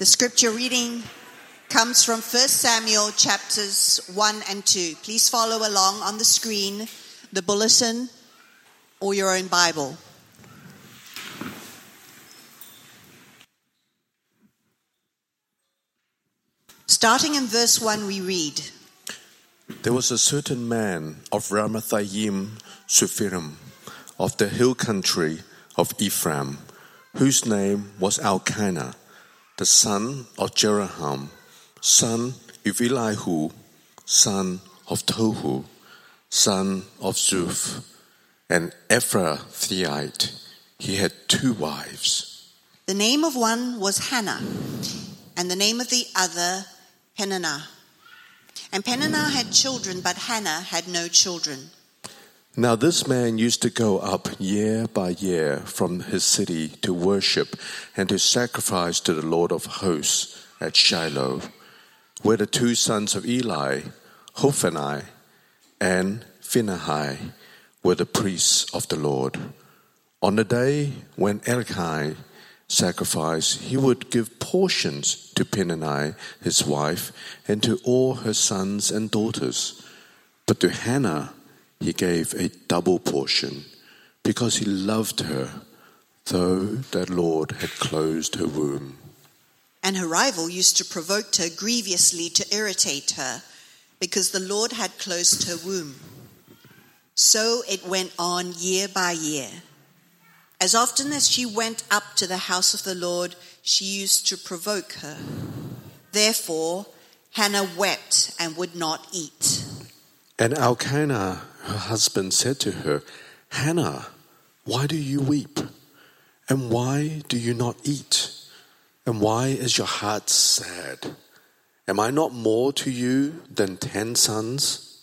The scripture reading comes from 1 Samuel chapters 1 and 2. Please follow along on the screen, the bulletin, or your own Bible. Starting in verse 1, we read There was a certain man of Ramathaim Suphirim, of the hill country of Ephraim, whose name was Elkanah, the son of Jeroham, son of Elihu, son of Tohu, son of Zuph, an Ephrathite. He had two wives. The name of one was Hannah, and the name of the other Peninnah. And Peninnah had children, but Hannah had no children. Now this man used to go up year by year from his city to worship and to sacrifice to the Lord of hosts at Shiloh, where the two sons of Eli, Hophni and Phinehas, were the priests of the Lord. On the day when Elkai sacrificed, he would give portions to Peninnah, his wife, and to all her sons and daughters. But to Hannah he gave a double portion because he loved her, though the Lord had closed her womb. And her rival used to provoke her grievously to irritate her, because the Lord had closed her womb. So it went on year by year. As often as she went up to the house of the Lord, she used to provoke her. Therefore, Hannah wept and would not eat. And Elkanah, her husband, said to her, Hannah, why do you weep? And why do you not eat? And why is your heart sad? Am I not more to you than ten sons?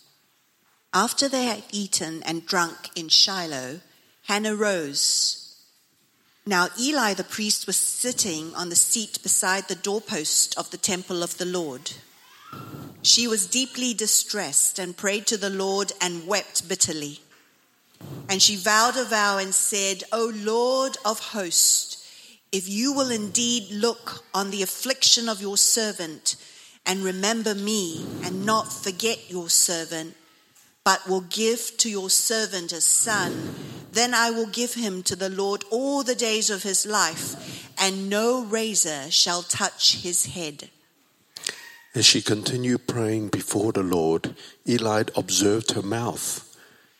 After they had eaten and drunk in Shiloh, Hannah rose. Now Eli the priest was sitting on the seat beside the doorpost of the temple of the Lord. She was deeply distressed and prayed to the Lord and wept bitterly. And she vowed a vow and said, O Lord of hosts, if you will indeed look on the affliction of your servant and remember me and not forget your servant, but will give to your servant a son, then I will give him to the Lord all the days of his life, and no razor shall touch his head. As she continued praying before the Lord, Eli observed her mouth.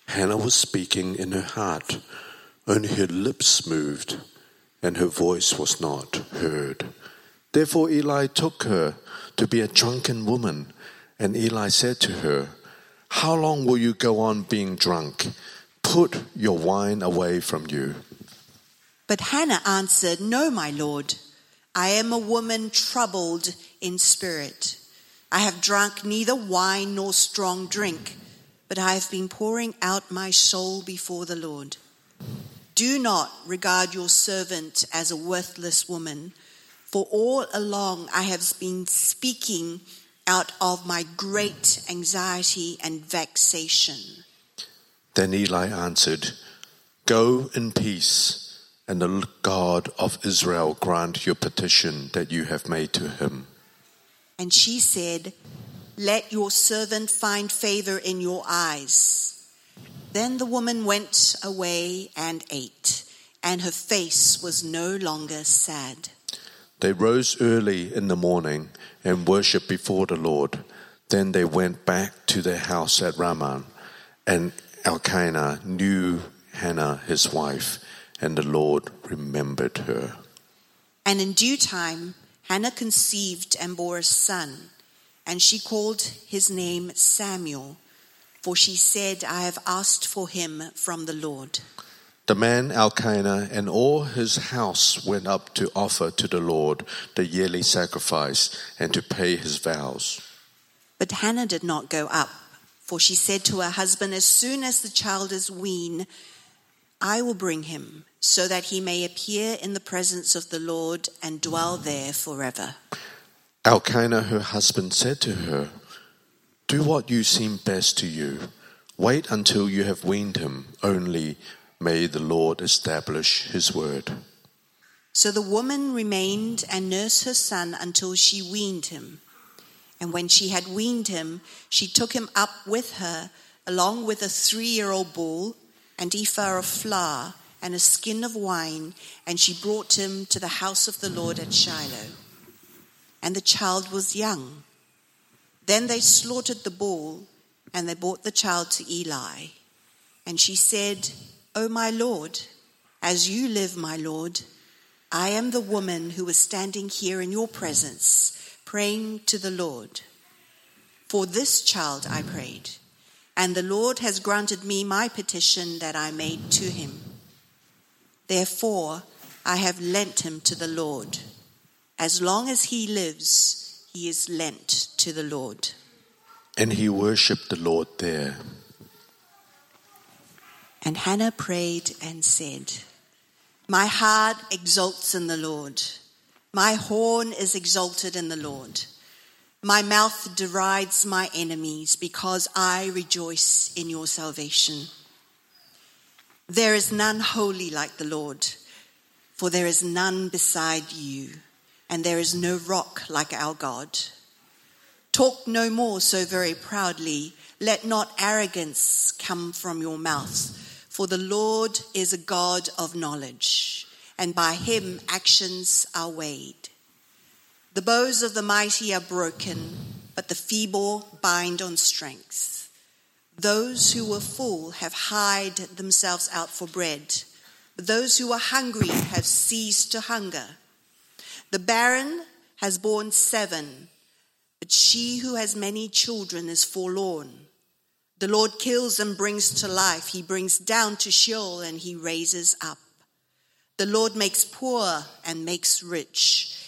Hannah was speaking in her heart, only her lips moved, and her voice was not heard. Therefore Eli took her to be a drunken woman, and Eli said to her, How long will you go on being drunk? Put your wine away from you. But Hannah answered, No, my Lord. I am a woman troubled in spirit. I have drunk neither wine nor strong drink, but I have been pouring out my soul before the Lord. Do not regard your servant as a worthless woman, for all along I have been speaking out of my great anxiety and vexation. Then Eli answered, Go in peace, and the God of Israel grant your petition that you have made to him. And she said, Let your servant find favor in your eyes. Then the woman went away and ate, and her face was no longer sad. They rose early in the morning and worshipped before the Lord. Then they went back to their house at Ramah, and Elkanah knew Hannah his wife, and the Lord remembered her. And in due time, Hannah conceived and bore a son, and she called his name Samuel, for she said, I have asked for him from the Lord. The man Elkanah and all his house went up to offer to the Lord the yearly sacrifice and to pay his vows. But Hannah did not go up, for she said to her husband, As soon as the child is weaned, I will bring him, so that he may appear in the presence of the Lord and dwell there forever. Elkanah, her husband, said to her, Do what you seem best to you. Wait until you have weaned him, only may the Lord establish his word. So the woman remained and nursed her son until she weaned him. And when she had weaned him, she took him up with her, along with a three year old bull, and ephah of flour, and a skin of wine, and she brought him to the house of the Lord at Shiloh. And the child was young. Then they slaughtered the bull, and they brought the child to Eli. And she said, O my Lord, as you live, my Lord, I am the woman who was standing here in your presence, praying to the Lord. For this child I prayed, and the Lord has granted me my petition that I made to him. Therefore, I have lent him to the Lord. As long as he lives, he is lent to the Lord. And he worshipped the Lord there. And Hannah prayed and said, My heart exults in the Lord. My horn is exalted in the Lord. My mouth derides my enemies because I rejoice in your salvation. There is none holy like the Lord, for there is none beside you, and there is no rock like our God. Talk no more so very proudly. Let not arrogance come from your mouth. For the Lord is a God of knowledge, and by him actions are weighed. The bows of the mighty are broken, but the feeble bind on strength. Those who were full have hied themselves out for bread. Those who are hungry have ceased to hunger. The barren has borne seven, but she who has many children is forlorn. The Lord kills and brings to life. He brings down to Sheol and he raises up. The Lord makes poor and makes rich.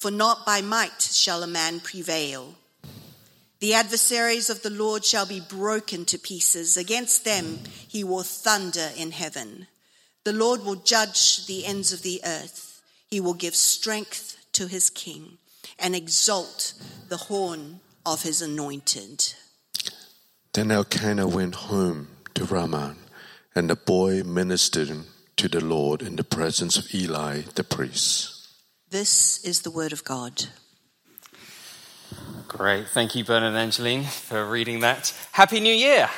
For not by might shall a man prevail. The adversaries of the Lord shall be broken to pieces. Against them he will thunder in heaven. The Lord will judge the ends of the earth. He will give strength to his king and exalt the horn of his anointed. Then Elkanah went home to Ramah, and the boy ministered to the Lord in the presence of Eli the priest. This is the word of God. Great. Thank you, Bernard and Angeline, for reading that. Happy New Year!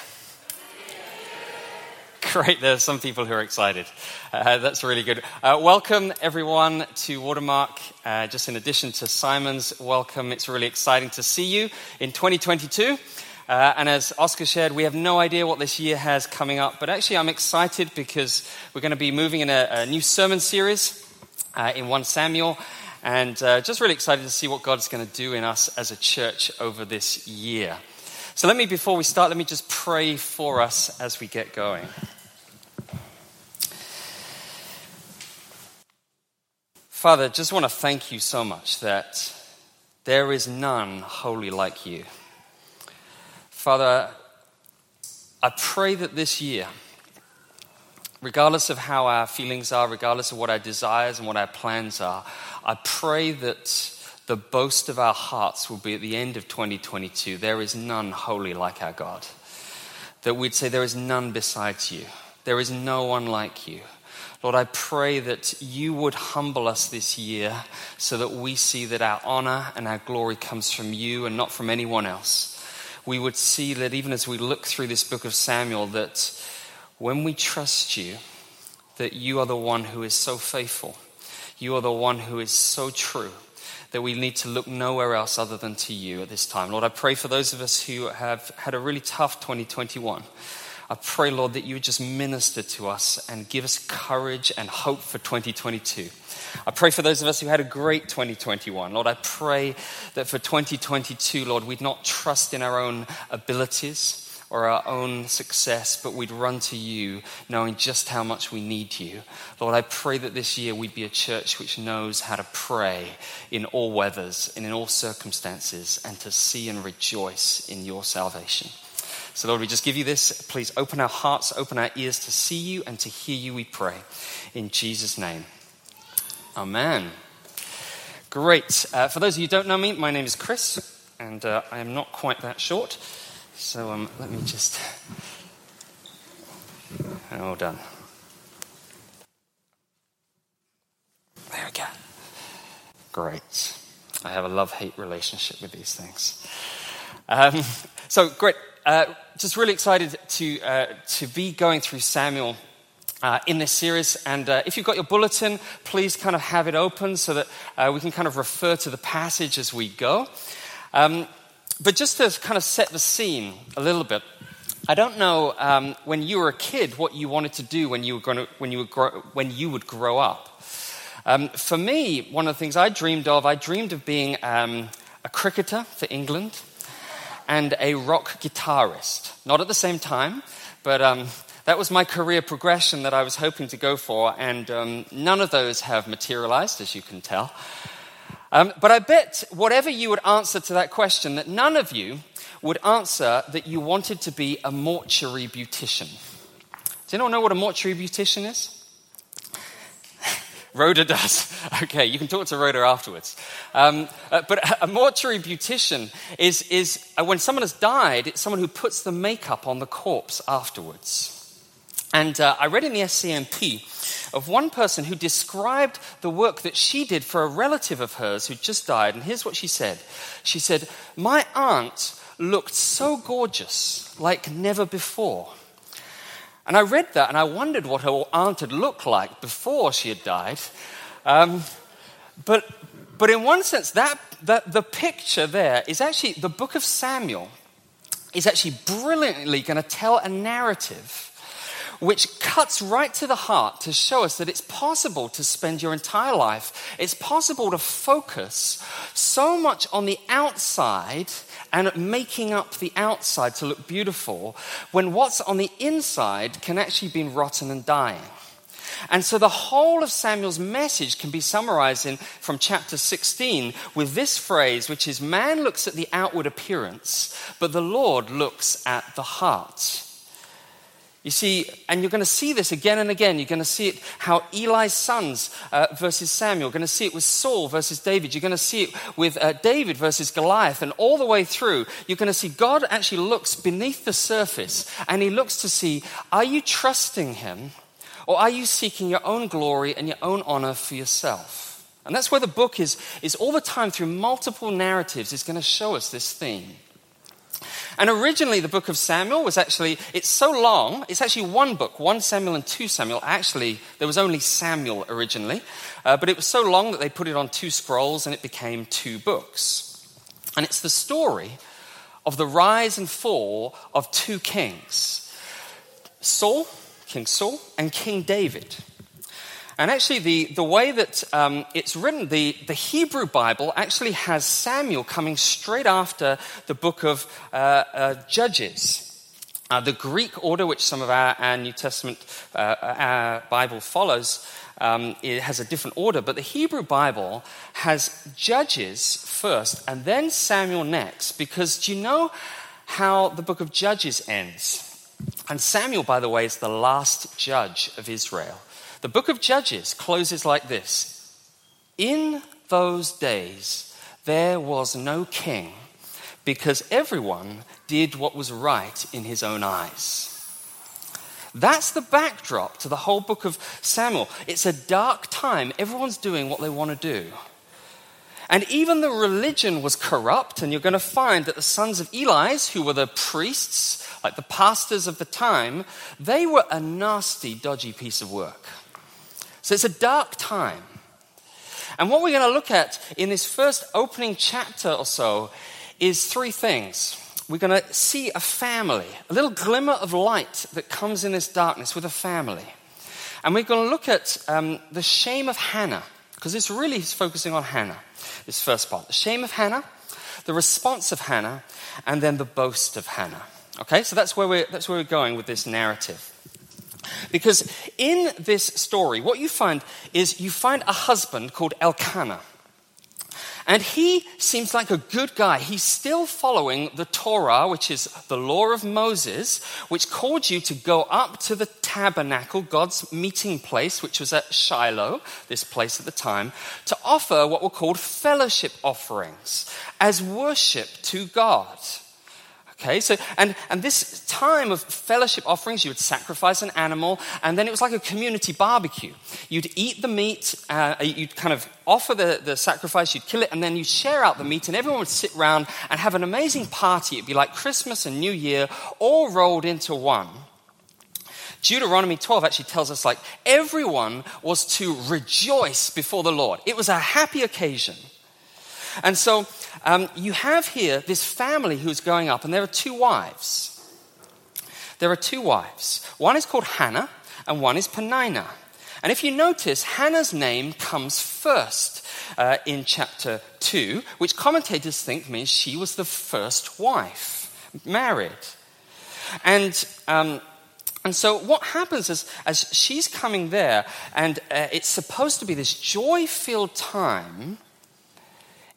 Great. There's some people who are excited. Uh, that's really good. Uh, welcome, everyone, to Watermark. Uh, just in addition to Simon's welcome, it's really exciting to see you in 2022. Uh, and as Oscar shared, we have no idea what this year has coming up, but actually, I'm excited because we're going to be moving in a, a new sermon series uh, in 1 Samuel, and uh, just really excited to see what God's going to do in us as a church over this year. So, let me, before we start, let me just pray for us as we get going. Father, just want to thank you so much that there is none holy like you. Father, I pray that this year, regardless of how our feelings are, regardless of what our desires and what our plans are, I pray that the boast of our hearts will be at the end of 2022 there is none holy like our God. That we'd say, There is none besides you, there is no one like you. Lord, I pray that you would humble us this year so that we see that our honor and our glory comes from you and not from anyone else we would see that even as we look through this book of Samuel, that when we trust you, that you are the one who is so faithful, you are the one who is so true, that we need to look nowhere else other than to you at this time. Lord, I pray for those of us who have had a really tough 2021. I pray, Lord, that you would just minister to us and give us courage and hope for 2022. I pray for those of us who had a great 2021. Lord, I pray that for 2022, Lord, we'd not trust in our own abilities or our own success, but we'd run to you knowing just how much we need you. Lord, I pray that this year we'd be a church which knows how to pray in all weathers and in all circumstances and to see and rejoice in your salvation. So, Lord, we just give you this. Please open our hearts, open our ears to see you and to hear you, we pray. In Jesus' name. Amen. Great. Uh, for those of you who don't know me, my name is Chris, and uh, I am not quite that short. So um, let me just. All done. There we go. Great. I have a love hate relationship with these things. Um, so, great. Uh, just really excited to, uh, to be going through Samuel uh, in this series. And uh, if you've got your bulletin, please kind of have it open so that uh, we can kind of refer to the passage as we go. Um, but just to kind of set the scene a little bit, I don't know um, when you were a kid what you wanted to do when you, were going to, when you, grow, when you would grow up. Um, for me, one of the things I dreamed of, I dreamed of being um, a cricketer for England and a rock guitarist. Not at the same time, but um, that was my career progression that I was hoping to go for, and um, none of those have materialized, as you can tell. Um, but I bet whatever you would answer to that question, that none of you would answer that you wanted to be a mortuary beautician. Does anyone know what a mortuary beautician is? Rhoda does. Okay, you can talk to Rhoda afterwards. Um, uh, but a mortuary beautician is, is uh, when someone has died, it's someone who puts the makeup on the corpse afterwards. And uh, I read in the SCMP of one person who described the work that she did for a relative of hers who just died. And here's what she said She said, My aunt looked so gorgeous, like never before. And I read that and I wondered what her aunt had looked like before she had died. Um, but, but in one sense, that, that, the picture there is actually the book of Samuel is actually brilliantly going to tell a narrative which cuts right to the heart to show us that it's possible to spend your entire life, it's possible to focus so much on the outside and making up the outside to look beautiful when what's on the inside can actually be rotten and dying. And so the whole of Samuel's message can be summarized in from chapter 16 with this phrase, which is Man looks at the outward appearance, but the Lord looks at the heart. You see, and you're going to see this again and again. You're going to see it how Eli's sons uh, versus Samuel. You're going to see it with Saul versus David. You're going to see it with uh, David versus Goliath. And all the way through, you're going to see God actually looks beneath the surface and he looks to see are you trusting him or are you seeking your own glory and your own honor for yourself? And that's where the book is, is all the time through multiple narratives, is going to show us this theme. And originally, the book of Samuel was actually, it's so long, it's actually one book, one Samuel and two Samuel. Actually, there was only Samuel originally, uh, but it was so long that they put it on two scrolls and it became two books. And it's the story of the rise and fall of two kings Saul, King Saul, and King David. And actually, the, the way that um, it's written, the, the Hebrew Bible actually has Samuel coming straight after the book of uh, uh, Judges. Uh, the Greek order, which some of our, our New Testament uh, our Bible follows, um, it has a different order, but the Hebrew Bible has Judges first and then Samuel next, because do you know how the book of Judges ends? And Samuel, by the way, is the last judge of Israel. The book of Judges closes like this In those days, there was no king because everyone did what was right in his own eyes. That's the backdrop to the whole book of Samuel. It's a dark time. Everyone's doing what they want to do. And even the religion was corrupt, and you're going to find that the sons of Eli's, who were the priests, like the pastors of the time, they were a nasty, dodgy piece of work. So it's a dark time. And what we're going to look at in this first opening chapter or so is three things. We're going to see a family, a little glimmer of light that comes in this darkness with a family. And we're going to look at um, the shame of Hannah, because this really is focusing on Hannah, this first part. The shame of Hannah, the response of Hannah, and then the boast of Hannah. Okay, so that's where we're, that's where we're going with this narrative. Because in this story, what you find is you find a husband called Elkanah. And he seems like a good guy. He's still following the Torah, which is the law of Moses, which called you to go up to the tabernacle, God's meeting place, which was at Shiloh, this place at the time, to offer what were called fellowship offerings as worship to God. Okay, so, and, and this time of fellowship offerings, you would sacrifice an animal, and then it was like a community barbecue. You'd eat the meat, uh, you'd kind of offer the, the sacrifice, you'd kill it, and then you'd share out the meat, and everyone would sit around and have an amazing party. It'd be like Christmas and New Year all rolled into one. Deuteronomy 12 actually tells us like everyone was to rejoice before the Lord. It was a happy occasion. And so um, you have here this family who's going up, and there are two wives. There are two wives. One is called Hannah, and one is Peninnah. And if you notice, Hannah's name comes first uh, in chapter 2, which commentators think means she was the first wife married. And um, and so what happens is, as she's coming there, and uh, it's supposed to be this joy filled time,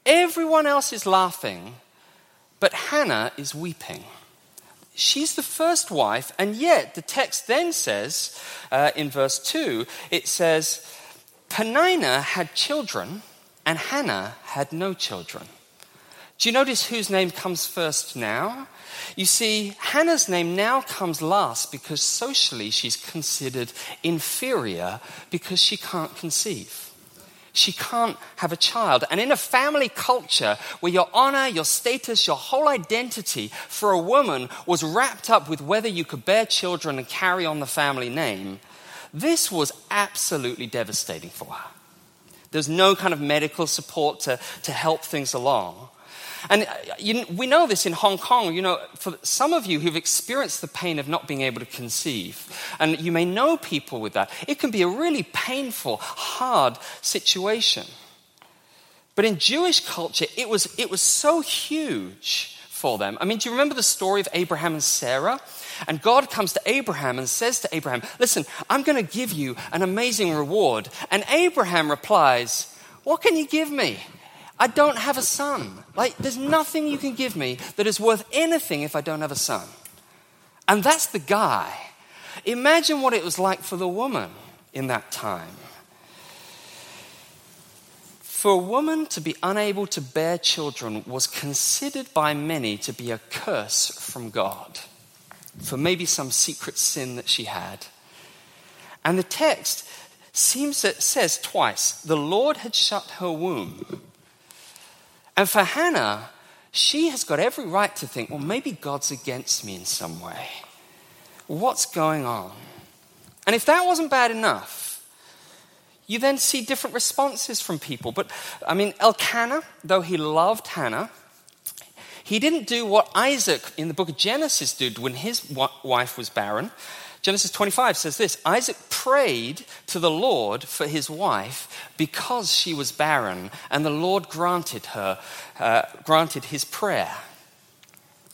Everyone else is laughing, but Hannah is weeping. She's the first wife, and yet the text then says uh, in verse 2 it says, Peninnah had children, and Hannah had no children. Do you notice whose name comes first now? You see, Hannah's name now comes last because socially she's considered inferior because she can't conceive she can't have a child. And in a family culture where your honor, your status, your whole identity for a woman was wrapped up with whether you could bear children and carry on the family name, this was absolutely devastating for her. There's no kind of medical support to, to help things along. And uh, you, we know this in Hong Kong. You know, for some of you who've experienced the pain of not being able to conceive, and you may know people with that, it can be a really painful, hard situation. But in Jewish culture, it was, it was so huge for them. I mean, do you remember the story of Abraham and Sarah? And God comes to Abraham and says to Abraham, Listen, I'm going to give you an amazing reward. And Abraham replies, What can you give me? I don't have a son. Like, there's nothing you can give me that is worth anything if I don't have a son. And that's the guy. Imagine what it was like for the woman in that time. For a woman to be unable to bear children was considered by many to be a curse from God for maybe some secret sin that she had. And the text seems it says twice the Lord had shut her womb and for Hannah, she has got every right to think, well, maybe God's against me in some way. What's going on? And if that wasn't bad enough, you then see different responses from people. But I mean, Elkanah, though he loved Hannah, he didn't do what Isaac in the book of Genesis did when his wife was barren. Genesis 25 says this Isaac prayed to the Lord for his wife because she was barren, and the Lord granted her, uh, granted his prayer.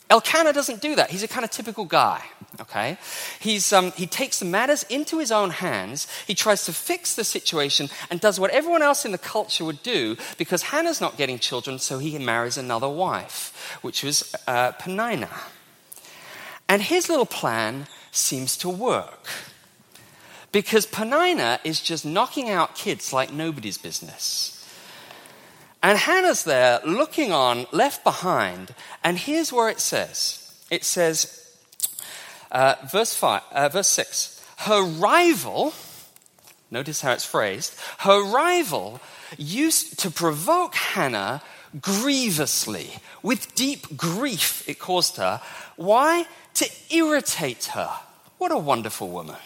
Elkanah doesn't do that. He's a kind of typical guy, okay? He's, um, he takes the matters into his own hands. He tries to fix the situation and does what everyone else in the culture would do because Hannah's not getting children, so he marries another wife, which was uh, Peninnah. And his little plan seems to work. Because Peninnah is just knocking out kids like nobody's business. And Hannah's there looking on, left behind, and here's where it says it says, uh, verse, five, uh, verse 6, her rival, notice how it's phrased, her rival used to provoke Hannah grievously, with deep grief it caused her. Why? To irritate her. What a wonderful woman.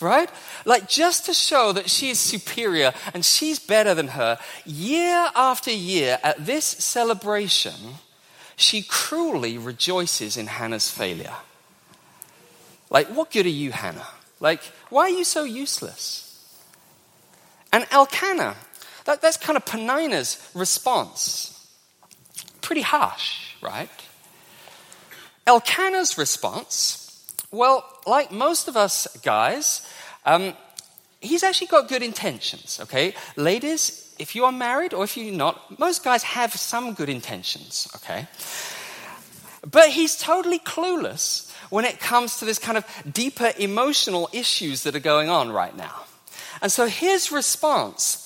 Right? Like just to show that she is superior and she's better than her, year after year at this celebration, she cruelly rejoices in Hannah's failure. Like, what good are you, Hannah? Like, why are you so useless? And Elkanah, that, that's kind of Peninnah's response. Pretty harsh, right? Elkanah's response, well, like most of us guys, um, he's actually got good intentions, okay? Ladies, if you are married or if you're not, most guys have some good intentions, okay? But he's totally clueless when it comes to this kind of deeper emotional issues that are going on right now. And so his response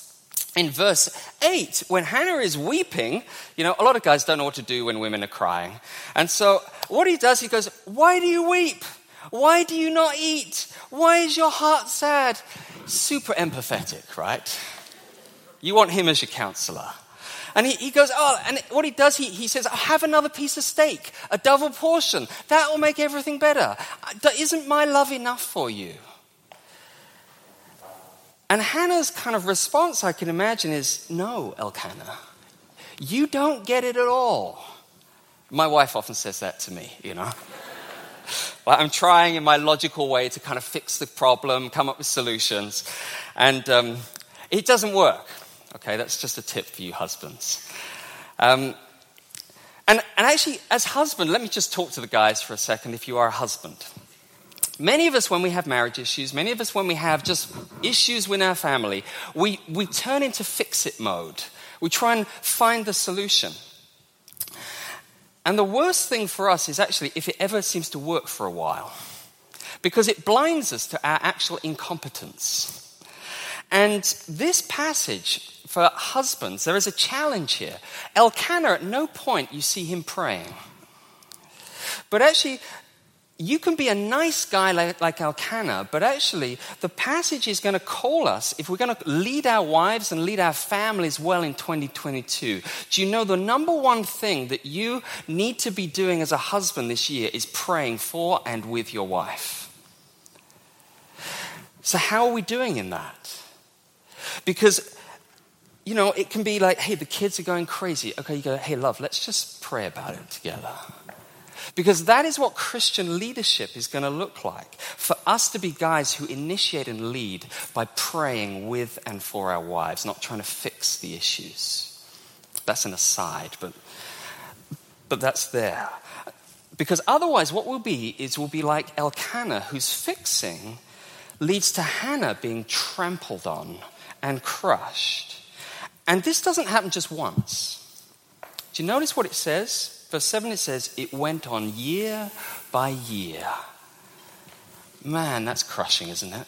in verse 8, when Hannah is weeping, you know, a lot of guys don't know what to do when women are crying. And so what he does, he goes, Why do you weep? Why do you not eat? Why is your heart sad? Super empathetic, right? You want him as your counselor. And he, he goes, Oh, and what he does, he, he says, Have another piece of steak, a double portion. That will make everything better. Uh, isn't my love enough for you? And Hannah's kind of response, I can imagine, is No, Elkanah, you don't get it at all. My wife often says that to me, you know. But I'm trying in my logical way to kind of fix the problem, come up with solutions, and um, it doesn't work. Okay, that's just a tip for you husbands. Um, and, and actually, as husband, let me just talk to the guys for a second if you are a husband. Many of us, when we have marriage issues, many of us, when we have just issues with our family, we, we turn into fix it mode. We try and find the solution. And the worst thing for us is actually if it ever seems to work for a while, because it blinds us to our actual incompetence. And this passage for husbands, there is a challenge here. Elkanah, at no point you see him praying. But actually, you can be a nice guy like, like Elkanah, but actually, the passage is going to call us, if we're going to lead our wives and lead our families well in 2022, do you know the number one thing that you need to be doing as a husband this year is praying for and with your wife? So, how are we doing in that? Because you know, it can be like, hey, the kids are going crazy. Okay, you go, hey, love, let's just pray about it together. Because that is what Christian leadership is going to look like. For us to be guys who initiate and lead by praying with and for our wives, not trying to fix the issues. That's an aside, but, but that's there. Because otherwise, what we'll be is we'll be like Elkanah, whose fixing leads to Hannah being trampled on and crushed. And this doesn't happen just once. Do you notice what it says? Verse 7 it says, It went on year by year. Man, that's crushing, isn't it?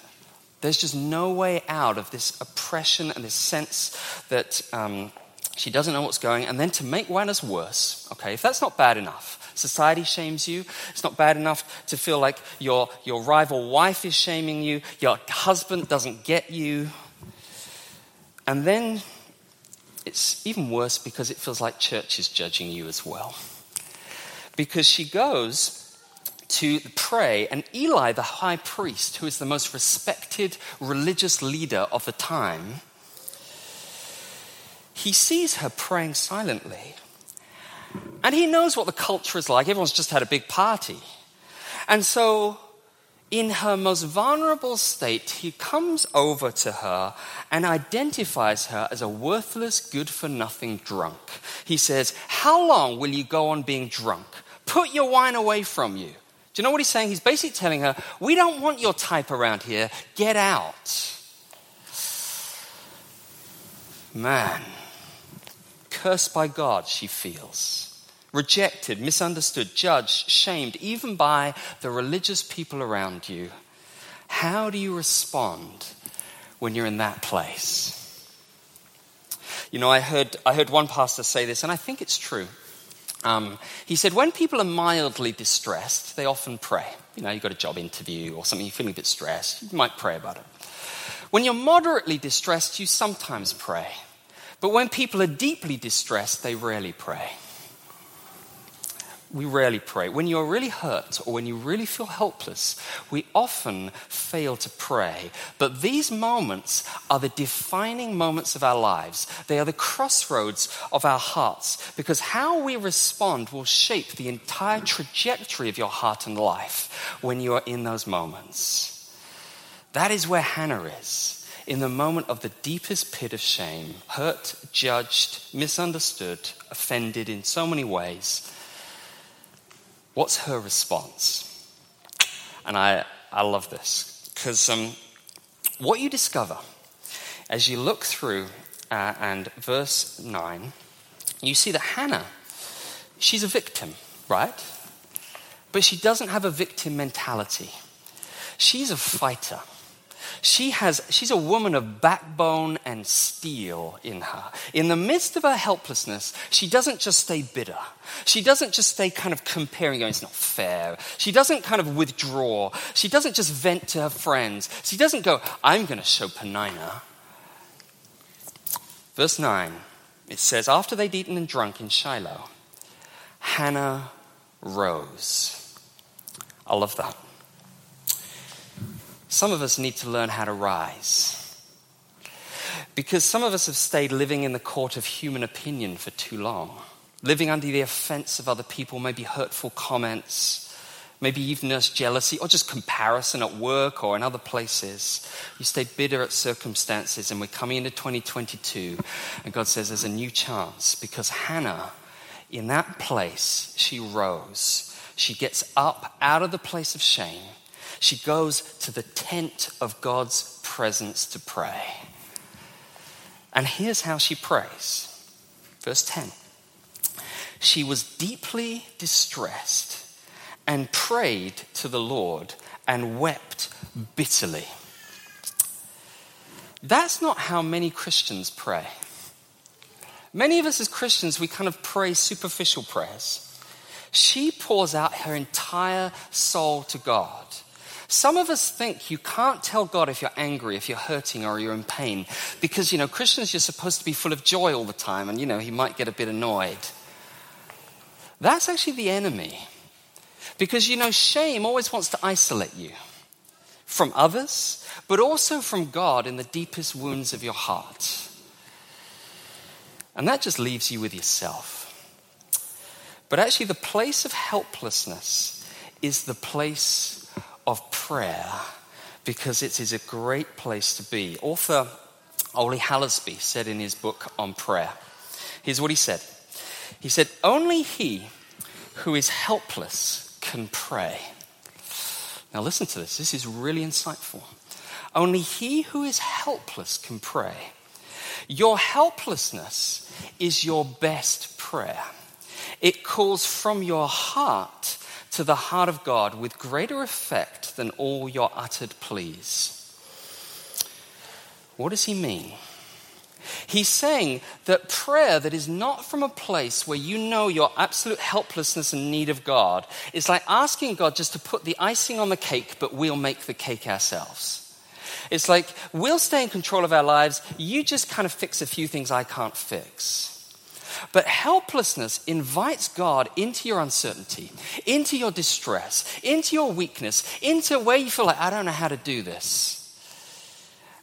There's just no way out of this oppression and this sense that um, she doesn't know what's going. And then to make matters worse, okay, if that's not bad enough, society shames you. It's not bad enough to feel like your, your rival wife is shaming you, your husband doesn't get you. And then it's even worse because it feels like church is judging you as well because she goes to pray, and Eli, the high priest, who is the most respected religious leader of the time, he sees her praying silently. And he knows what the culture is like. Everyone's just had a big party. And so, in her most vulnerable state, he comes over to her and identifies her as a worthless, good for nothing drunk. He says, How long will you go on being drunk? Put your wine away from you. Do you know what he's saying? He's basically telling her, We don't want your type around here. Get out. Man, cursed by God, she feels. Rejected, misunderstood, judged, shamed, even by the religious people around you. How do you respond when you're in that place? You know, I heard, I heard one pastor say this, and I think it's true. Um, he said, when people are mildly distressed, they often pray. You know, you've got a job interview or something, you're feeling a bit stressed, you might pray about it. When you're moderately distressed, you sometimes pray. But when people are deeply distressed, they rarely pray we rarely pray. When you're really hurt or when you really feel helpless, we often fail to pray. But these moments are the defining moments of our lives. They are the crossroads of our hearts because how we respond will shape the entire trajectory of your heart and life when you are in those moments. That is where Hannah is. In the moment of the deepest pit of shame, hurt, judged, misunderstood, offended in so many ways What's her response? And I, I love this because um, what you discover as you look through uh, and verse 9, you see that Hannah, she's a victim, right? But she doesn't have a victim mentality. She's a fighter. She has, she's a woman of backbone and steel in her. In the midst of her helplessness, she doesn't just stay bitter. She doesn't just stay kind of comparing, going, it's not fair. She doesn't kind of withdraw. She doesn't just vent to her friends. She doesn't go, I'm going to show Peninnah. Verse 9, it says, After they'd eaten and drunk in Shiloh, Hannah rose. I love that. Some of us need to learn how to rise. Because some of us have stayed living in the court of human opinion for too long, living under the offense of other people, maybe hurtful comments, maybe even jealousy, or just comparison at work or in other places. You stay bitter at circumstances, and we're coming into 2022, and God says there's a new chance because Hannah, in that place, she rose. She gets up out of the place of shame she goes to the tent of God's presence to pray. And here's how she prays. Verse 10 She was deeply distressed and prayed to the Lord and wept bitterly. That's not how many Christians pray. Many of us as Christians, we kind of pray superficial prayers. She pours out her entire soul to God. Some of us think you can't tell God if you're angry, if you're hurting, or you're in pain. Because, you know, Christians, you're supposed to be full of joy all the time, and, you know, he might get a bit annoyed. That's actually the enemy. Because, you know, shame always wants to isolate you from others, but also from God in the deepest wounds of your heart. And that just leaves you with yourself. But actually, the place of helplessness is the place of prayer because it is a great place to be. Author Ole Hallesby said in his book on prayer, here's what he said. He said, Only he who is helpless can pray. Now, listen to this. This is really insightful. Only he who is helpless can pray. Your helplessness is your best prayer. It calls from your heart to the heart of God with greater effect than all your uttered pleas. What does he mean? He's saying that prayer that is not from a place where you know your absolute helplessness and need of God is like asking God just to put the icing on the cake, but we'll make the cake ourselves. It's like we'll stay in control of our lives, you just kind of fix a few things I can't fix. But helplessness invites God into your uncertainty, into your distress, into your weakness, into where you feel like, I don't know how to do this.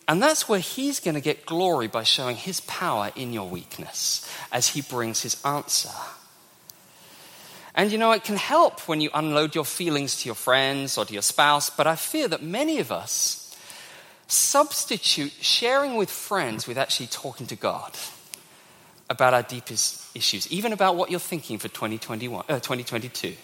And that's where He's going to get glory by showing His power in your weakness as He brings His answer. And you know, it can help when you unload your feelings to your friends or to your spouse, but I fear that many of us substitute sharing with friends with actually talking to God about our deepest issues, even about what you're thinking for 2021, uh, 2022.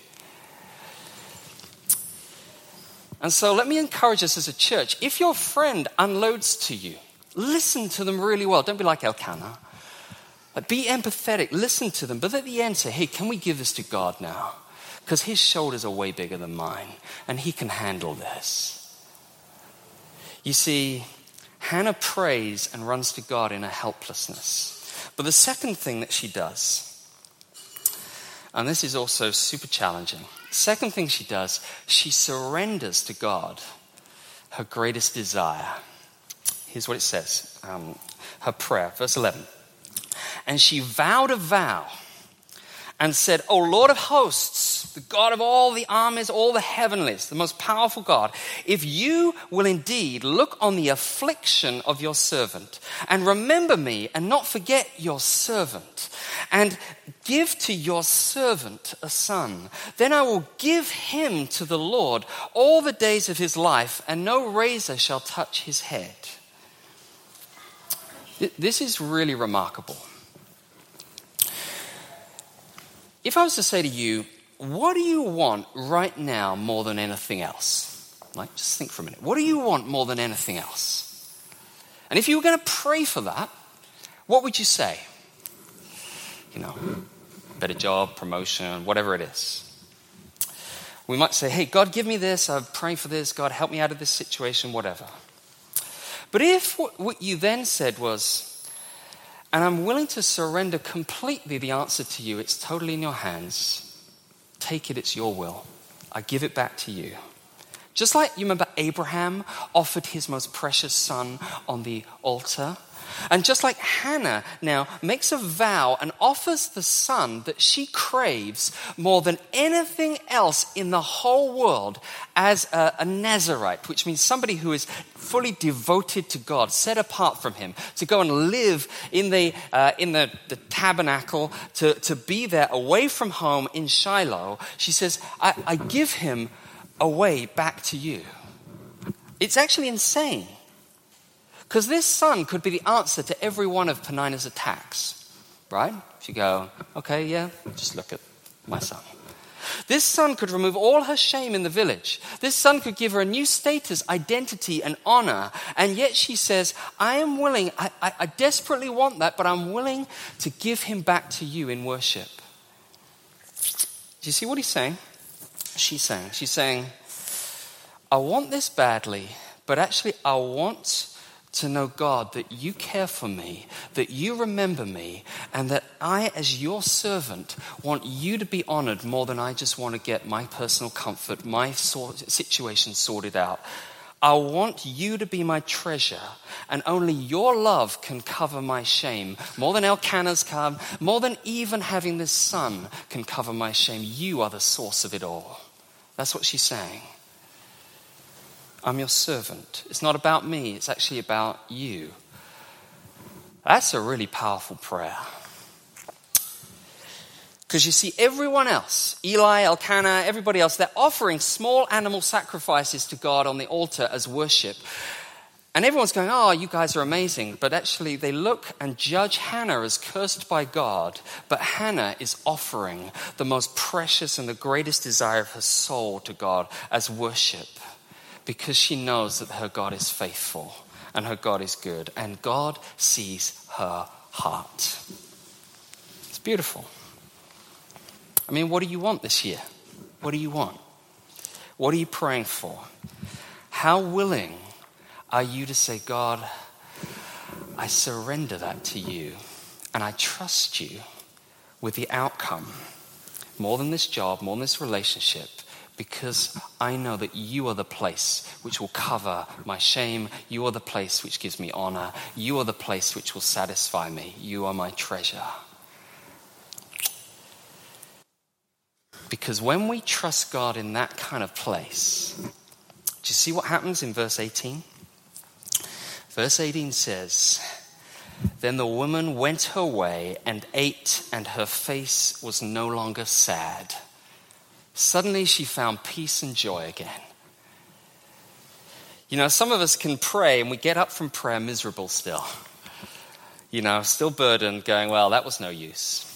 And so let me encourage us as a church if your friend unloads to you, listen to them really well. Don't be like Elkanah. Be empathetic, listen to them, but at the end say, hey, can we give this to God now? Because his shoulders are way bigger than mine, and he can handle this. You see, Hannah prays and runs to God in her helplessness. But the second thing that she does, and this is also super challenging, second thing she does, she surrenders to God her greatest desire. Here's what it says um, her prayer, verse 11. And she vowed a vow and said, O Lord of hosts, the God of all the armies, all the heavenlies, the most powerful God, if you will indeed look on the affliction of your servant and remember me and not forget your servant and give to your servant a son, then I will give him to the Lord all the days of his life and no razor shall touch his head. This is really remarkable. If I was to say to you, what do you want right now more than anything else? Like, just think for a minute. What do you want more than anything else? And if you were going to pray for that, what would you say? You know, better job, promotion, whatever it is. We might say, hey, God, give me this. I'm praying for this. God, help me out of this situation, whatever. But if what you then said was, and I'm willing to surrender completely the answer to you, it's totally in your hands. Take it, it's your will. I give it back to you. Just like you remember Abraham offered his most precious son on the altar. And just like Hannah now makes a vow and offers the son that she craves more than anything else in the whole world as a, a, Nazarite, which means somebody who is fully devoted to God, set apart from Him, to go and live in the, uh, in the, the tabernacle, to, to be there away from home in Shiloh, she says, I, I give him away back to you. It's actually insane. Because this son could be the answer to every one of Peninnah's attacks, right? If you go, okay, yeah, just look at my son. This son could remove all her shame in the village. This son could give her a new status, identity, and honor. And yet she says, I am willing, I, I, I desperately want that, but I'm willing to give him back to you in worship. Do you see what he's saying? She's saying, she's saying, I want this badly, but actually, I want to know, God, that you care for me, that you remember me, and that I, as your servant, want you to be honored more than I just want to get my personal comfort, my situation sorted out. I want you to be my treasure, and only your love can cover my shame. More than Elkanah's come, more than even having this son can cover my shame. You are the source of it all. That's what she's saying. I'm your servant. It's not about me, it's actually about you. That's a really powerful prayer. Because you see, everyone else, Eli, Elkanah, everybody else, they're offering small animal sacrifices to God on the altar as worship. And everyone's going, Oh, you guys are amazing. But actually, they look and judge Hannah as cursed by God. But Hannah is offering the most precious and the greatest desire of her soul to God as worship because she knows that her God is faithful and her God is good, and God sees her heart. It's beautiful. I mean, what do you want this year? What do you want? What are you praying for? How willing are you to say, God, I surrender that to you and I trust you with the outcome more than this job, more than this relationship, because I know that you are the place which will cover my shame. You are the place which gives me honor. You are the place which will satisfy me. You are my treasure. Because when we trust God in that kind of place, do you see what happens in verse 18? Verse 18 says, Then the woman went her way and ate, and her face was no longer sad. Suddenly she found peace and joy again. You know, some of us can pray and we get up from prayer miserable still. You know, still burdened, going, well, that was no use.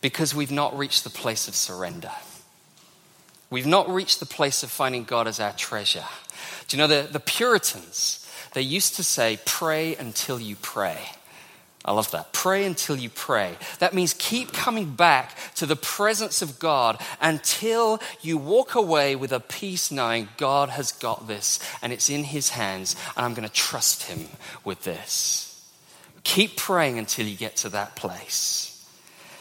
Because we've not reached the place of surrender. We've not reached the place of finding God as our treasure. Do you know, the, the Puritans, they used to say, pray until you pray. I love that. Pray until you pray. That means keep coming back to the presence of God until you walk away with a peace knowing God has got this and it's in His hands and I'm going to trust Him with this. Keep praying until you get to that place.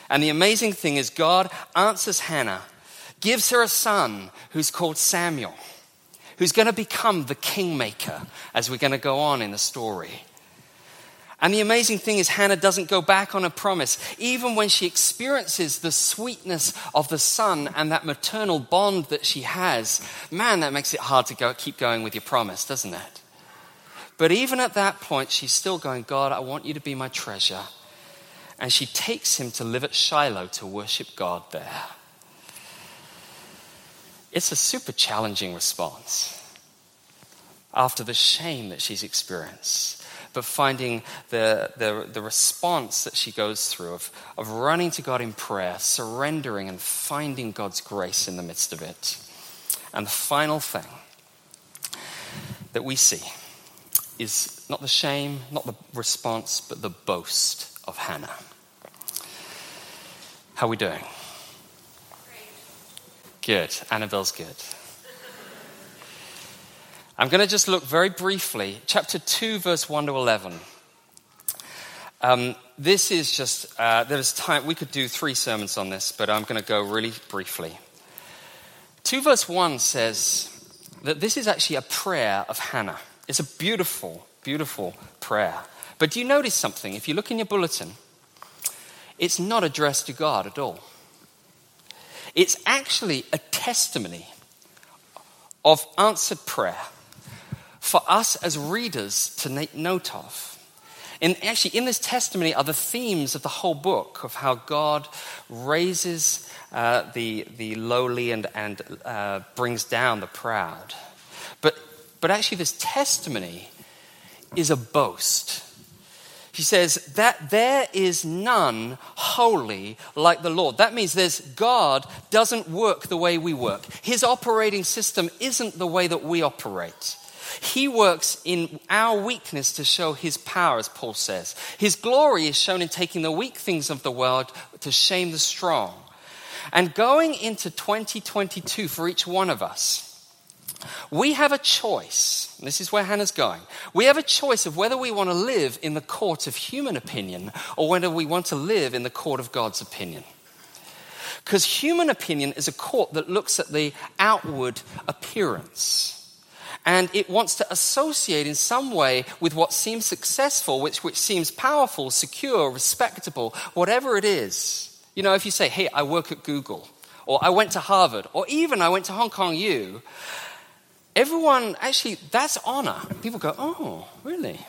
And the amazing thing is, God answers Hannah, gives her a son who's called Samuel, who's going to become the kingmaker as we're going to go on in the story. And the amazing thing is, Hannah doesn't go back on a promise. Even when she experiences the sweetness of the son and that maternal bond that she has, man, that makes it hard to go, keep going with your promise, doesn't it? But even at that point, she's still going, God, I want you to be my treasure. And she takes him to live at Shiloh to worship God there. It's a super challenging response after the shame that she's experienced. But finding the, the, the response that she goes through of, of running to God in prayer, surrendering, and finding God's grace in the midst of it. And the final thing that we see is not the shame, not the response, but the boast of Hannah. How are we doing? Good. Annabelle's good. I'm going to just look very briefly, chapter 2, verse 1 to 11. Um, this is just, uh, there's time, we could do three sermons on this, but I'm going to go really briefly. 2 verse 1 says that this is actually a prayer of Hannah. It's a beautiful, beautiful prayer. But do you notice something? If you look in your bulletin, it's not addressed to God at all. It's actually a testimony of answered prayer for us as readers to make note of. And actually, in this testimony are the themes of the whole book of how God raises uh, the, the lowly and, and uh, brings down the proud. But, but actually, this testimony is a boast. He says that there is none holy like the Lord. That means there's God doesn't work the way we work. His operating system isn't the way that we operate. He works in our weakness to show his power, as Paul says. His glory is shown in taking the weak things of the world to shame the strong. And going into 2022 for each one of us, we have a choice. This is where Hannah's going. We have a choice of whether we want to live in the court of human opinion or whether we want to live in the court of God's opinion. Because human opinion is a court that looks at the outward appearance and it wants to associate in some way with what seems successful, which, which seems powerful, secure, respectable, whatever it is. You know, if you say, hey, I work at Google, or I went to Harvard, or even I went to Hong Kong U, everyone actually, that's honor. People go, oh, really?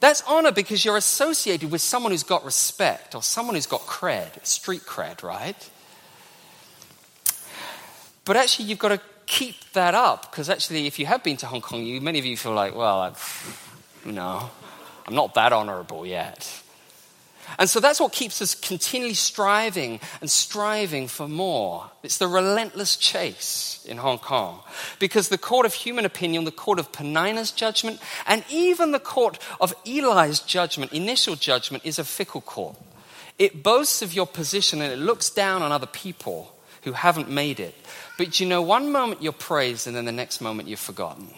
That's honor because you're associated with someone who's got respect or someone who's got cred, street cred, right? But actually, you've got to keep that up because actually, if you have been to Hong Kong, you, many of you feel like, well, I've, you know, I'm not that honorable yet. And so that's what keeps us continually striving and striving for more. It's the relentless chase in Hong Kong. Because the court of human opinion, the court of Peninnah's judgment, and even the court of Eli's judgment, initial judgment, is a fickle court. It boasts of your position and it looks down on other people who haven't made it. But you know, one moment you're praised and then the next moment you're forgotten.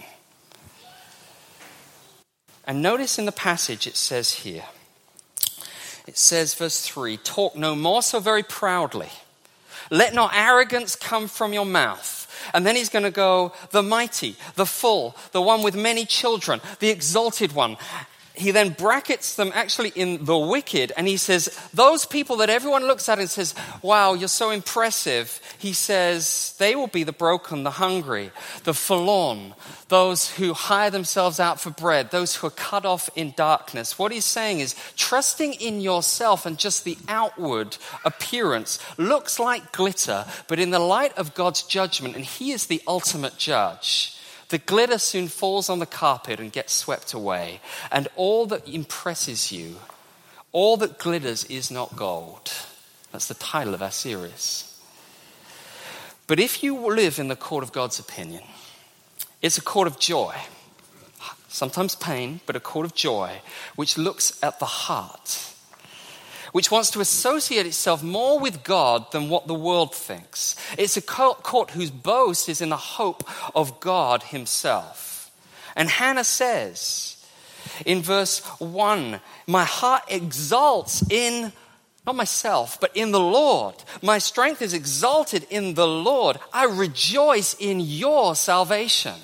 And notice in the passage it says here, it says, verse 3 Talk no more so very proudly. Let not arrogance come from your mouth. And then he's going to go, the mighty, the full, the one with many children, the exalted one he then brackets them actually in the wicked, and he says, Those people that everyone looks at and says, Wow, you're so impressive, he says, they will be the broken, the hungry, the forlorn, those who hire themselves out for bread, those who are cut off in darkness. What he's saying is, trusting in yourself and just the outward appearance looks like glitter, but in the light of God's judgment, and he is the ultimate judge the glitter soon falls on the carpet and gets swept away. And all that impresses you, all that glitters is not gold. That's the title of our series. But if you live in the court of God's opinion, it's a court of joy, sometimes pain, but a court of joy, which looks at the heart which wants to associate itself more with God than what the world thinks. It's a court whose boast is in the hope of God Himself. And Hannah says in verse 1 My heart exalts in not myself, but in the Lord. My strength is exalted in the Lord. I rejoice in your salvation.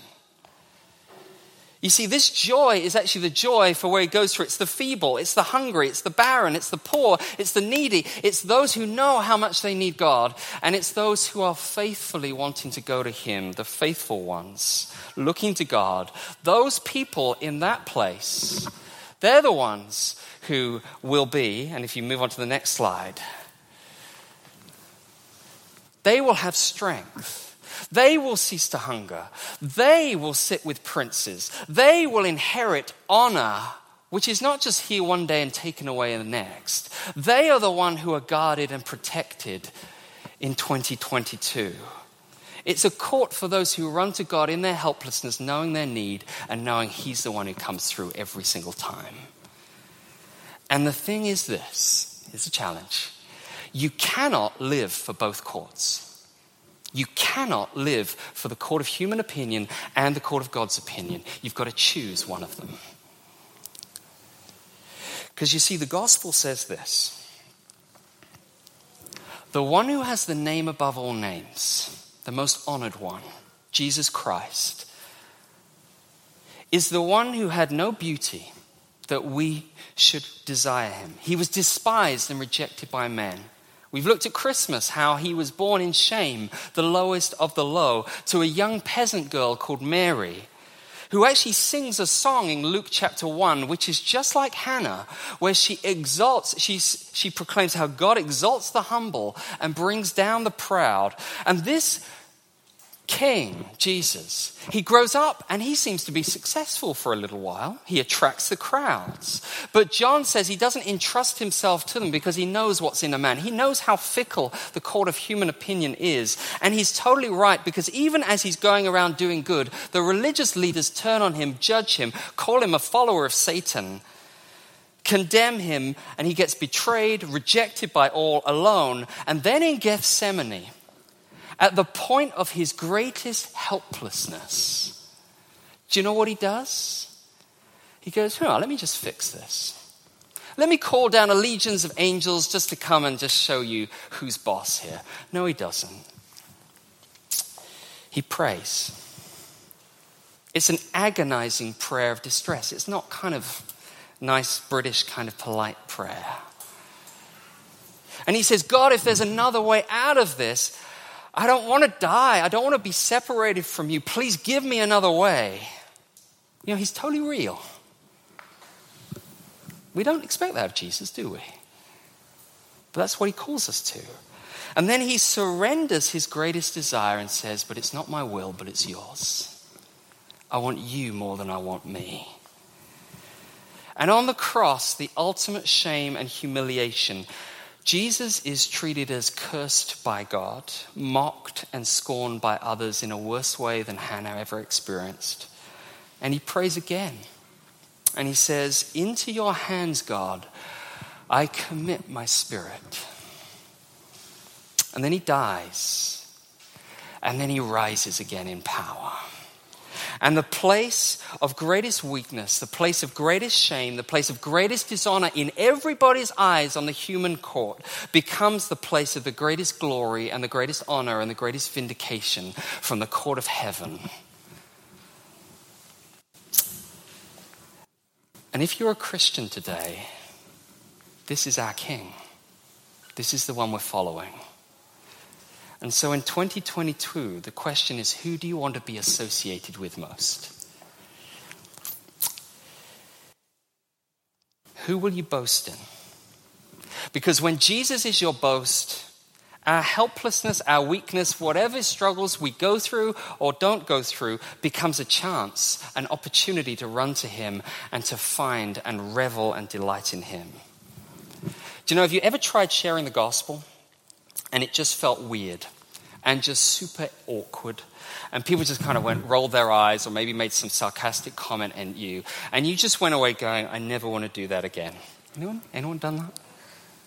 You see, this joy is actually the joy for where he goes through. It's the feeble, it's the hungry, it's the barren, it's the poor, it's the needy, it's those who know how much they need God, and it's those who are faithfully wanting to go to him, the faithful ones, looking to God. Those people in that place, they're the ones who will be, and if you move on to the next slide, they will have strength they will cease to hunger. They will sit with princes. They will inherit honor which is not just here one day and taken away in the next. They are the one who are guarded and protected in 2022. It's a court for those who run to God in their helplessness, knowing their need and knowing He's the one who comes through every single time. And the thing is this here's a challenge. You cannot live for both courts. You cannot live for the court of human opinion and the court of God's opinion. You've got to choose one of them. Because you see, the gospel says this the one who has the name above all names, the most honored one, Jesus Christ, is the one who had no beauty that we should desire him. He was despised and rejected by men. We've looked at Christmas, how he was born in shame, the lowest of the low, to a young peasant girl called Mary, who actually sings a song in Luke chapter 1, which is just like Hannah, where she exalts, she, she proclaims how God exalts the humble and brings down the proud. And this king, Jesus, he grows up and he seems to be successful for a little while. He attracts the crowds. But John says he doesn't entrust himself to them because he knows what's in a man. He knows how fickle the court of human opinion is. And he's totally right because even as he's going around doing good, the religious leaders turn on him, judge him, call him a follower of Satan condemn him, and he gets betrayed, rejected by all, alone. And then in Gethsemane, at the point of his greatest helplessness, do you know what he does? He goes, let me just fix this. Let me call down a legions of angels just to come and just show you who's boss here. No, he doesn't. He prays. It's an agonizing prayer of distress. It's not kind of nice British kind of polite prayer. And he says, God, if there's another way out of this, I don't want to die. I don't want to be separated from you. Please give me another way. You know, he's totally real. We don't expect that of Jesus, do we? But that's what he calls us to. And then he surrenders his greatest desire and says, But it's not my will, but it's yours. I want you more than I want me. And on the cross, the ultimate shame and humiliation Jesus is treated as cursed by God, mocked and scorned by others in a worse way than Hannah ever experienced. And he prays again. And he says, Into your hands, God, I commit my spirit. And then he dies. And then he rises again in power. And the place of greatest weakness, the place of greatest shame, the place of greatest dishonor in everybody's eyes on the human court becomes the place of the greatest glory and the greatest honor and the greatest vindication from the court of heaven. And if you're a Christian today, this is our King. This is the one we're following. And so in 2022, the question is who do you want to be associated with most? Who will you boast in? Because when Jesus is your boast, our helplessness, our weakness, whatever struggles we go through or don't go through, becomes a chance, an opportunity to run to Him and to find and revel and delight in Him. Do you know, have you ever tried sharing the gospel? And it just felt weird and just super awkward. And people just kind of went, rolled their eyes, or maybe made some sarcastic comment at you. And you just went away going, I never want to do that again. Anyone? Anyone done that?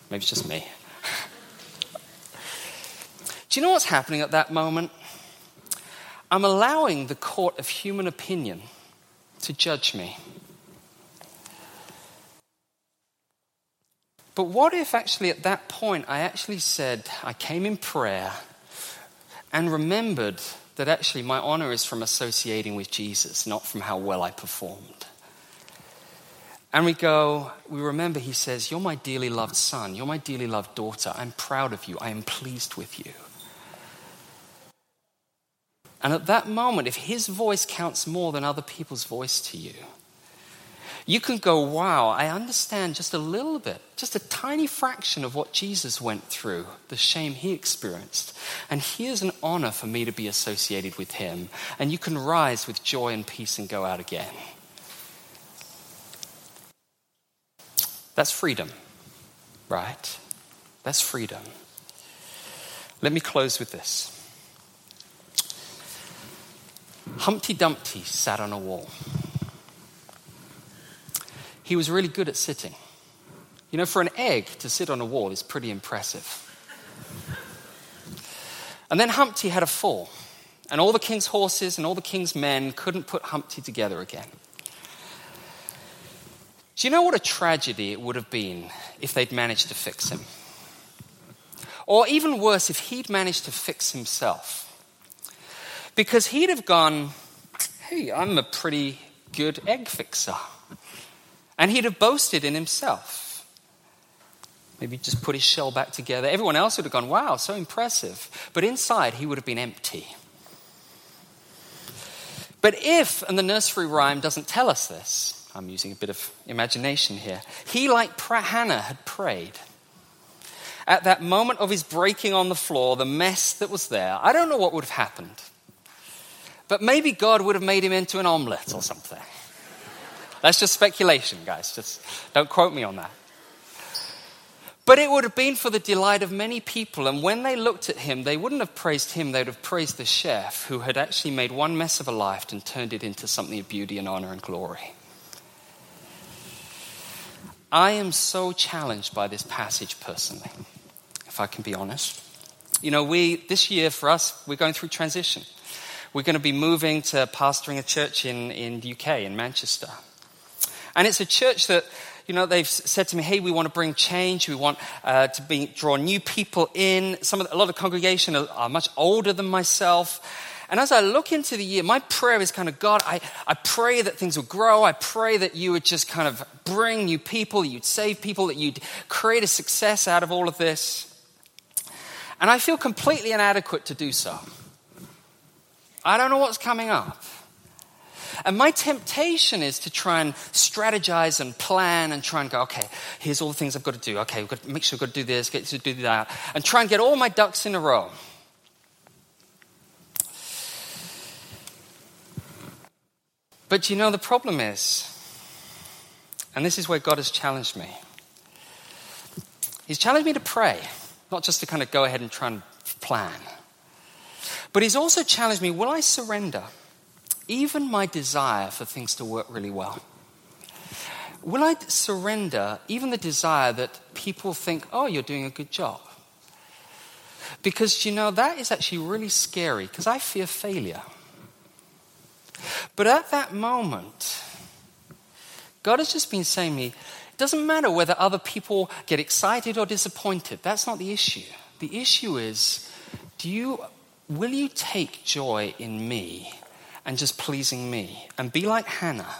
Maybe it's just me. do you know what's happening at that moment? I'm allowing the court of human opinion to judge me. But what if actually at that point I actually said, I came in prayer and remembered that actually my honor is from associating with Jesus, not from how well I performed? And we go, we remember he says, You're my dearly loved son. You're my dearly loved daughter. I'm proud of you. I am pleased with you. And at that moment, if his voice counts more than other people's voice to you, you can go, wow, I understand just a little bit, just a tiny fraction of what Jesus went through, the shame he experienced. And here's an honor for me to be associated with him. And you can rise with joy and peace and go out again. That's freedom, right? That's freedom. Let me close with this. Humpty Dumpty sat on a wall. He was really good at sitting. You know, for an egg to sit on a wall is pretty impressive. And then Humpty had a fall, and all the king's horses and all the king's men couldn't put Humpty together again. Do you know what a tragedy it would have been if they'd managed to fix him? Or even worse, if he'd managed to fix himself. Because he'd have gone, hey, I'm a pretty good egg fixer. And he'd have boasted in himself. Maybe just put his shell back together. Everyone else would have gone, wow, so impressive. But inside, he would have been empty. But if, and the nursery rhyme doesn't tell us this, I'm using a bit of imagination here, he, like Hannah, had prayed. At that moment of his breaking on the floor, the mess that was there, I don't know what would have happened. But maybe God would have made him into an omelette or something. That's just speculation, guys. Just don't quote me on that. But it would have been for the delight of many people. And when they looked at him, they wouldn't have praised him, they would have praised the chef who had actually made one mess of a life and turned it into something of beauty and honor and glory. I am so challenged by this passage personally, if I can be honest. You know, we, this year for us, we're going through transition. We're going to be moving to pastoring a church in, in the UK, in Manchester. And it's a church that, you know, they've said to me, hey, we want to bring change. We want uh, to be, draw new people in. Some of the, a lot of congregation are, are much older than myself. And as I look into the year, my prayer is kind of God, I, I pray that things will grow. I pray that you would just kind of bring new people, you'd save people, that you'd create a success out of all of this. And I feel completely inadequate to do so. I don't know what's coming up. And my temptation is to try and strategize and plan and try and go, okay, here's all the things I've got to do. Okay, we've got to make sure I've got to do this, get to do that, and try and get all my ducks in a row. But you know, the problem is, and this is where God has challenged me. He's challenged me to pray, not just to kind of go ahead and try and plan. But he's also challenged me will I surrender even my desire for things to work really well? Will I surrender even the desire that people think, oh, you're doing a good job? Because, you know, that is actually really scary because I fear failure. But at that moment, God has just been saying to me, it doesn't matter whether other people get excited or disappointed. That's not the issue. The issue is, do you Will you take joy in me and just pleasing me and be like Hannah?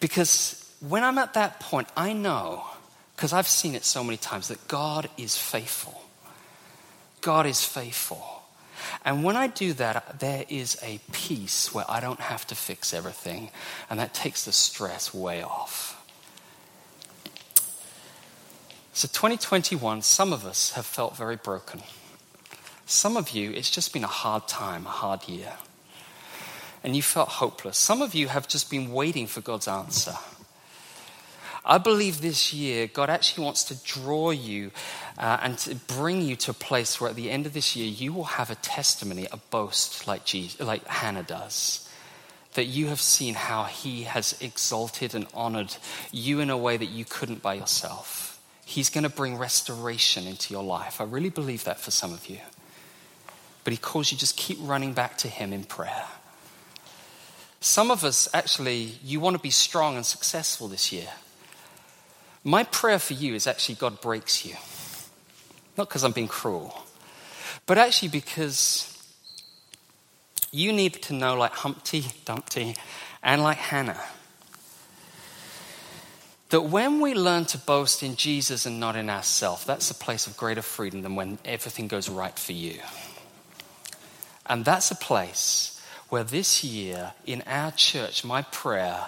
Because when I'm at that point, I know, because I've seen it so many times, that God is faithful. God is faithful. And when I do that, there is a peace where I don't have to fix everything, and that takes the stress way off. So, 2021, some of us have felt very broken. Some of you, it's just been a hard time, a hard year. And you felt hopeless. Some of you have just been waiting for God's answer. I believe this year God actually wants to draw you uh, and to bring you to a place where at the end of this year you will have a testimony, a boast like, Jesus, like Hannah does. That you have seen how he has exalted and honored you in a way that you couldn't by yourself. He's going to bring restoration into your life. I really believe that for some of you. But he calls you just keep running back to him in prayer. Some of us, actually, you want to be strong and successful this year. My prayer for you is actually God breaks you. Not because I'm being cruel, but actually because you need to know, like Humpty Dumpty and like Hannah, that when we learn to boast in Jesus and not in ourselves, that's a place of greater freedom than when everything goes right for you. And that's a place where this year in our church, my prayer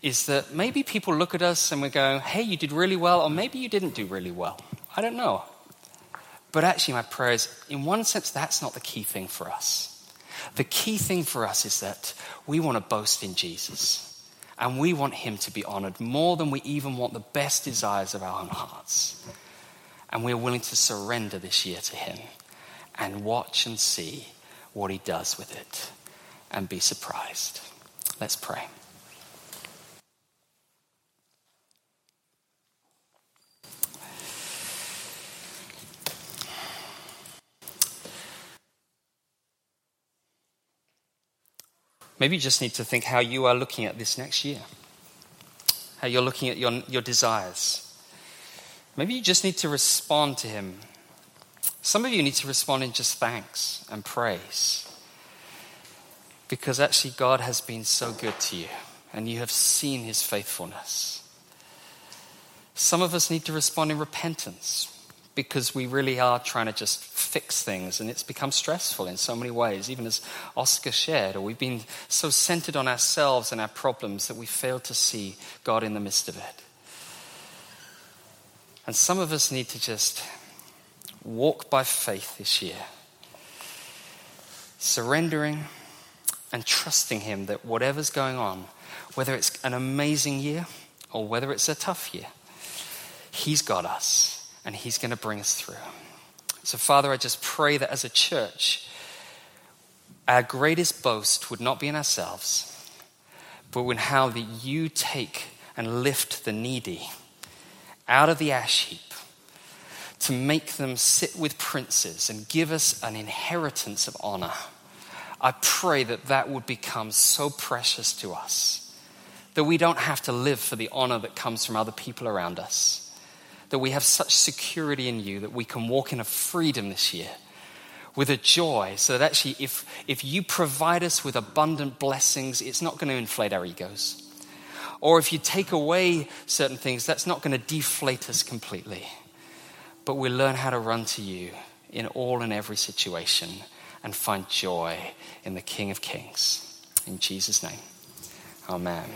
is that maybe people look at us and we go, hey, you did really well, or maybe you didn't do really well. I don't know. But actually, my prayer is, in one sense, that's not the key thing for us. The key thing for us is that we want to boast in Jesus. And we want him to be honored more than we even want the best desires of our own hearts. And we're willing to surrender this year to him and watch and see what he does with it and be surprised. Let's pray. Maybe you just need to think how you are looking at this next year, how you're looking at your, your desires. Maybe you just need to respond to Him. Some of you need to respond in just thanks and praise. Because actually, God has been so good to you, and you have seen His faithfulness. Some of us need to respond in repentance because we really are trying to just fix things and it's become stressful in so many ways, even as Oscar shared, or we've been so centered on ourselves and our problems that we fail to see God in the midst of it. And some of us need to just walk by faith this year, surrendering and trusting Him that whatever's going on, whether it's an amazing year or whether it's a tough year, He's got us and He's going to bring us through. So, Father, I just pray that as a church, our greatest boast would not be in ourselves, but in how that you take and lift the needy out of the ash heap to make them sit with princes and give us an inheritance of honor. I pray that that would become so precious to us that we don't have to live for the honor that comes from other people around us that we have such security in you that we can walk in a freedom this year with a joy so that actually if, if you provide us with abundant blessings, it's not going to inflate our egos. Or if you take away certain things, that's not going to deflate us completely. But we learn how to run to you in all and every situation and find joy in the King of Kings. In Jesus' name, amen.